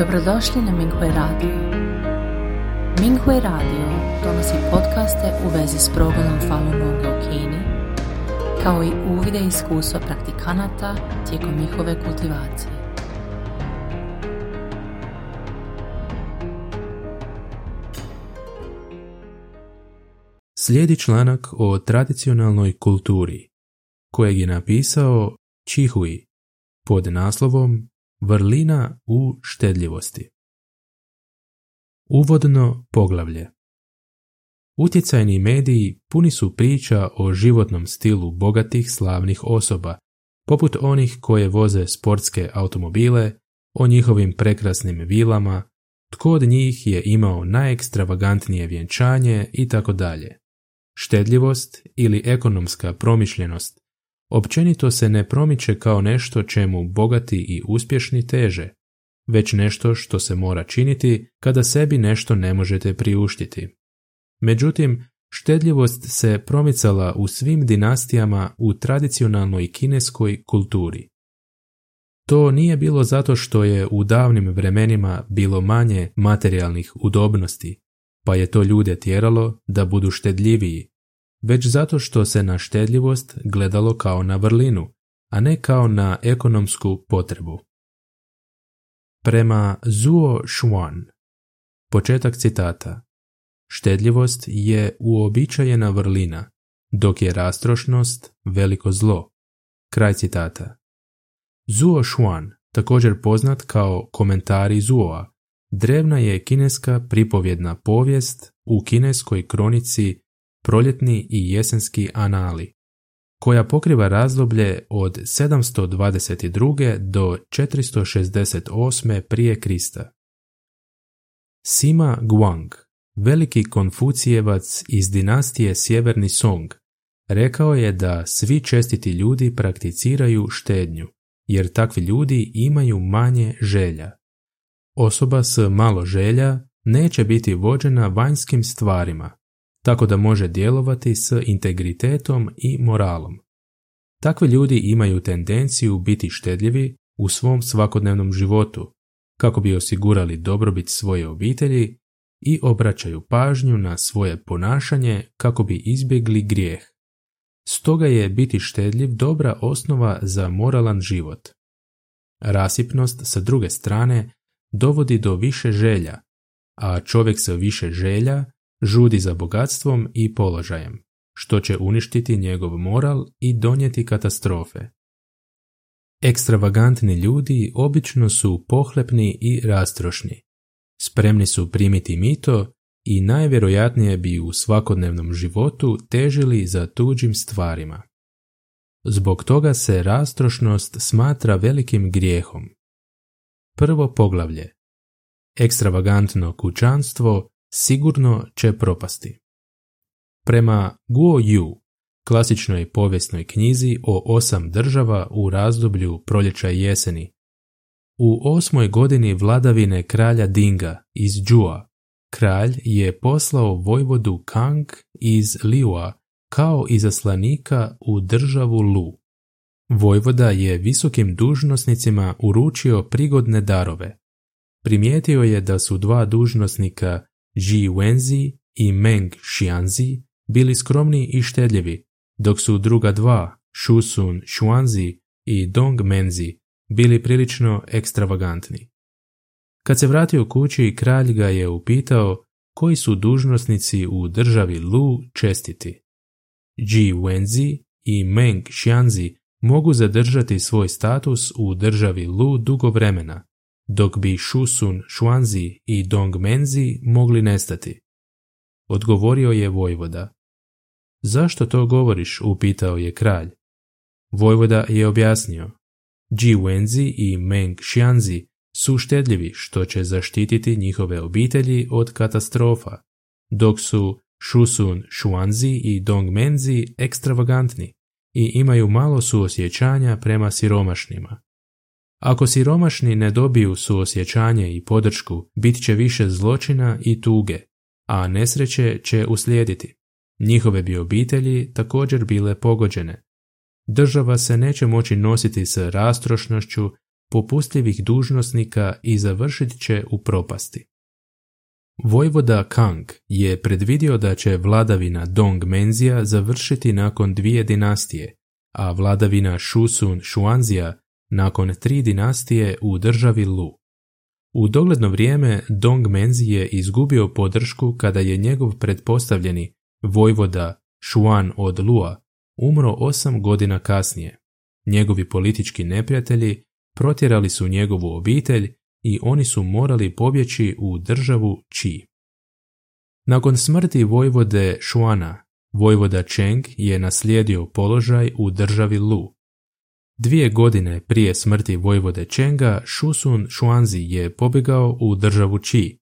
Dobrodošli na Minghui Radio. Minghui Radio donosi podcaste u vezi s progledom Falun Gonga u Kini, kao i uvide iskustva praktikanata tijekom njihove kultivacije. Slijedi članak o tradicionalnoj kulturi, kojeg je napisao Čihui pod naslovom Vrlina u štedljivosti. Uvodno poglavlje Utjecajni mediji puni su priča o životnom stilu bogatih slavnih osoba, poput onih koje voze sportske automobile, o njihovim prekrasnim vilama, tko od njih je imao najekstravagantnije vjenčanje i tako dalje. Štedljivost ili ekonomska promišljenost općenito se ne promiče kao nešto čemu bogati i uspješni teže, već nešto što se mora činiti kada sebi nešto ne možete priuštiti. Međutim, štedljivost se promicala u svim dinastijama u tradicionalnoj kineskoj kulturi. To nije bilo zato što je u davnim vremenima bilo manje materijalnih udobnosti, pa je to ljude tjeralo da budu štedljiviji, već zato što se na štedljivost gledalo kao na vrlinu, a ne kao na ekonomsku potrebu. Prema Zuo Shuan, početak citata, štedljivost je uobičajena vrlina, dok je rastrošnost veliko zlo. Kraj citata. Zuo Shuan, također poznat kao komentari Zuoa, drevna je kineska pripovjedna povijest u kineskoj kronici proljetni i jesenski anali, koja pokriva razdoblje od 722. do 468. prije Krista. Sima Guang, veliki konfucijevac iz dinastije Sjeverni Song, rekao je da svi čestiti ljudi prakticiraju štednju, jer takvi ljudi imaju manje želja. Osoba s malo želja neće biti vođena vanjskim stvarima, tako da može djelovati s integritetom i moralom. Takvi ljudi imaju tendenciju biti štedljivi u svom svakodnevnom životu, kako bi osigurali dobrobit svoje obitelji i obraćaju pažnju na svoje ponašanje kako bi izbjegli grijeh. Stoga je biti štedljiv dobra osnova za moralan život. Rasipnost sa druge strane dovodi do više želja, a čovjek sa više želja žudi za bogatstvom i položajem, što će uništiti njegov moral i donijeti katastrofe. Ekstravagantni ljudi obično su pohlepni i rastrošni. Spremni su primiti mito i najvjerojatnije bi u svakodnevnom životu težili za tuđim stvarima. Zbog toga se rastrošnost smatra velikim grijehom. Prvo poglavlje. Ekstravagantno kućanstvo sigurno će propasti. Prema Guo Yu, klasičnoj povijesnoj knjizi o osam država u razdoblju proljeća i jeseni, u osmoj godini vladavine kralja Dinga iz Džua, kralj je poslao vojvodu Kang iz Liua kao izaslanika u državu Lu. Vojvoda je visokim dužnosnicima uručio prigodne darove. Primijetio je da su dva dužnosnika Ji Wenzi i Meng Xianzi bili skromni i štedljivi, dok su druga dva, Shusun Xuanzi i Dong Menzi, bili prilično ekstravagantni. Kad se vratio kući, kralj ga je upitao koji su dužnosnici u državi Lu čestiti. Ji Wenzi i Meng Xianzi mogu zadržati svoj status u državi Lu dugo vremena, dok bi Shusun Xuanzi i Dong Menzi mogli nestati. Odgovorio je Vojvoda. Zašto to govoriš, upitao je kralj. Vojvoda je objasnio. Ji Wenzi i Meng Xianzi su štedljivi što će zaštititi njihove obitelji od katastrofa, dok su Shusun Xuanzi i Dong Menzi ekstravagantni i imaju malo suosjećanja prema siromašnima. Ako siromašni ne dobiju suosjećanje i podršku, bit će više zločina i tuge, a nesreće će uslijediti. Njihove bi obitelji također bile pogođene. Država se neće moći nositi s rastrošnošću popustljivih dužnosnika i završit će u propasti. Vojvoda Kang je predvidio da će vladavina Dong Menzija završiti nakon dvije dinastije, a vladavina Shusun Shuanzija nakon tri dinastije u državi Lu. U dogledno vrijeme Dong Menzi je izgubio podršku kada je njegov pretpostavljeni vojvoda Shuan od Lua umro osam godina kasnije. Njegovi politički neprijatelji protjerali su njegovu obitelj i oni su morali pobjeći u državu Chi. Nakon smrti vojvode Shuana, vojvoda Cheng je naslijedio položaj u državi Lu. Dvije godine prije smrti vojvode Chenga, Shusun Shuanzi je pobjegao u državu Chi.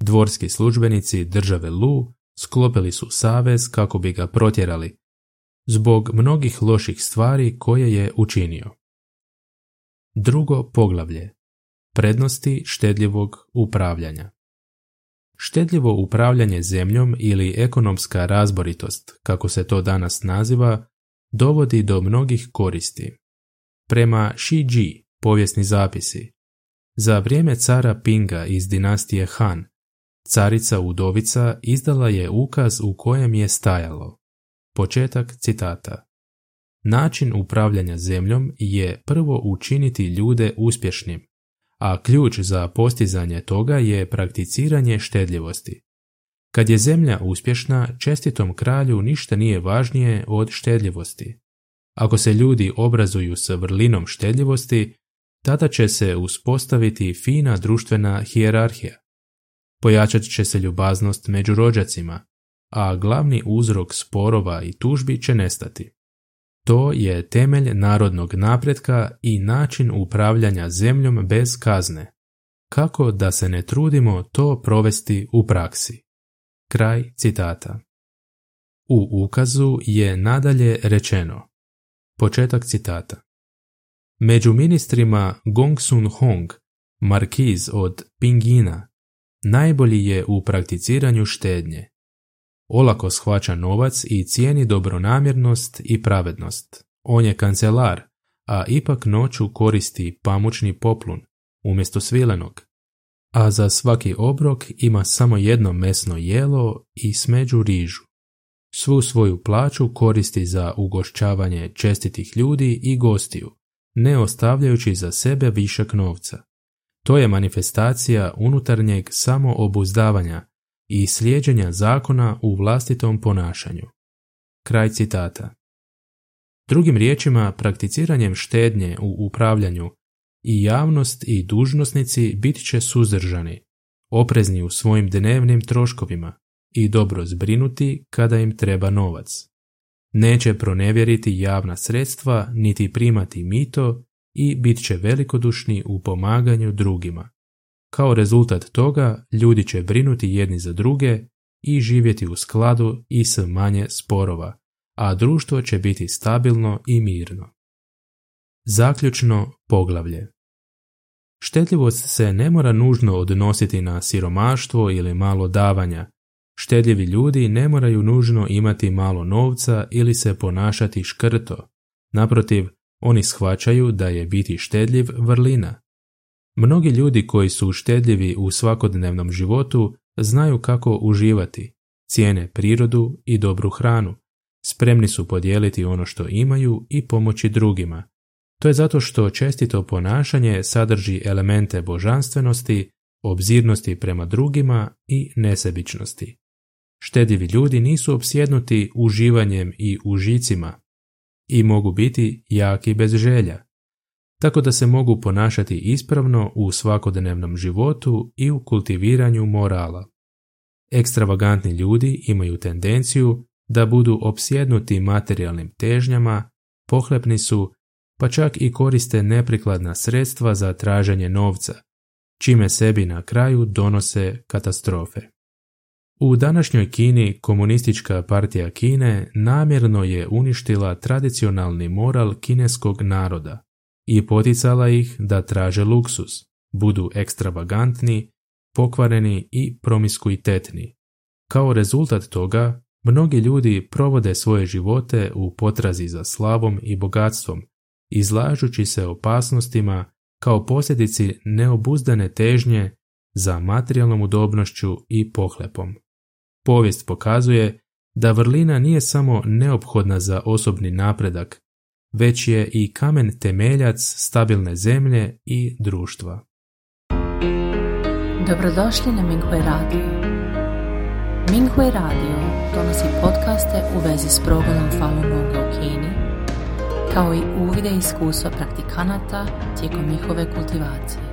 Dvorski službenici države Lu sklopili su savez kako bi ga protjerali, zbog mnogih loših stvari koje je učinio. Drugo poglavlje. Prednosti štedljivog upravljanja. Štedljivo upravljanje zemljom ili ekonomska razboritost, kako se to danas naziva, dovodi do mnogih koristi. Prema Shi Ji, povijesni zapisi, za vrijeme cara Pinga iz dinastije Han, carica Udovica izdala je ukaz u kojem je stajalo. Početak citata. Način upravljanja zemljom je prvo učiniti ljude uspješnim, a ključ za postizanje toga je prakticiranje štedljivosti. Kad je zemlja uspješna, čestitom kralju ništa nije važnije od štedljivosti. Ako se ljudi obrazuju s vrlinom štedljivosti, tada će se uspostaviti fina društvena hijerarhija. Pojačat će se ljubaznost među rođacima, a glavni uzrok sporova i tužbi će nestati. To je temelj narodnog napretka i način upravljanja zemljom bez kazne. Kako da se ne trudimo to provesti u praksi? Kraj citata. U ukazu je nadalje rečeno. Početak citata. Među ministrima Gong Sun Hong, markiz od Pingina, najbolji je u prakticiranju štednje. Olako shvaća novac i cijeni dobronamjernost i pravednost. On je kancelar, a ipak noću koristi pamučni poplun umjesto svilenog. A za svaki obrok ima samo jedno mesno jelo i smeđu rižu. Svu svoju plaću koristi za ugošćavanje čestitih ljudi i gostiju, ne ostavljajući za sebe višak novca. To je manifestacija unutarnjeg samoobuzdavanja i slijeđenja zakona u vlastitom ponašanju. Kraj citata. Drugim riječima, prakticiranjem štednje u upravljanju i javnost i dužnosnici bit će suzdržani, oprezni u svojim dnevnim troškovima i dobro zbrinuti kada im treba novac. Neće pronevjeriti javna sredstva niti primati mito i bit će velikodušni u pomaganju drugima. Kao rezultat toga ljudi će brinuti jedni za druge i živjeti u skladu i s manje sporova, a društvo će biti stabilno i mirno. Zaključno poglavlje Štedljivost se ne mora nužno odnositi na siromaštvo ili malo davanja. Štedljivi ljudi ne moraju nužno imati malo novca ili se ponašati škrto. Naprotiv, oni shvaćaju da je biti štedljiv vrlina. Mnogi ljudi koji su štedljivi u svakodnevnom životu znaju kako uživati, cijene prirodu i dobru hranu, spremni su podijeliti ono što imaju i pomoći drugima. To je zato što čestito ponašanje sadrži elemente božanstvenosti, obzirnosti prema drugima i nesebičnosti. Štedivi ljudi nisu opsjednuti uživanjem i užicima i mogu biti jaki bez želja tako da se mogu ponašati ispravno u svakodnevnom životu i u kultiviranju morala. Ekstravagantni ljudi imaju tendenciju da budu opsjednuti materijalnim težnjama, pohlepni su, pa čak i koriste neprikladna sredstva za traženje novca, čime sebi na kraju donose katastrofe. U današnjoj Kini komunistička partija Kine namjerno je uništila tradicionalni moral kineskog naroda, i poticala ih da traže luksus, budu ekstravagantni, pokvareni i promiskuitetni. Kao rezultat toga, mnogi ljudi provode svoje živote u potrazi za slavom i bogatstvom, izlažući se opasnostima kao posljedici neobuzdane težnje za materijalnom udobnošću i pohlepom. Povijest pokazuje da vrlina nije samo neophodna za osobni napredak, već je i kamen temeljac stabilne zemlje i društva. Dobrodošli na Minghui Radio. Minghui Radio donosi podcaste u vezi s progledom Falun Gonga u Kini, kao i uvide iskustva praktikanata tijekom njihove kultivacije.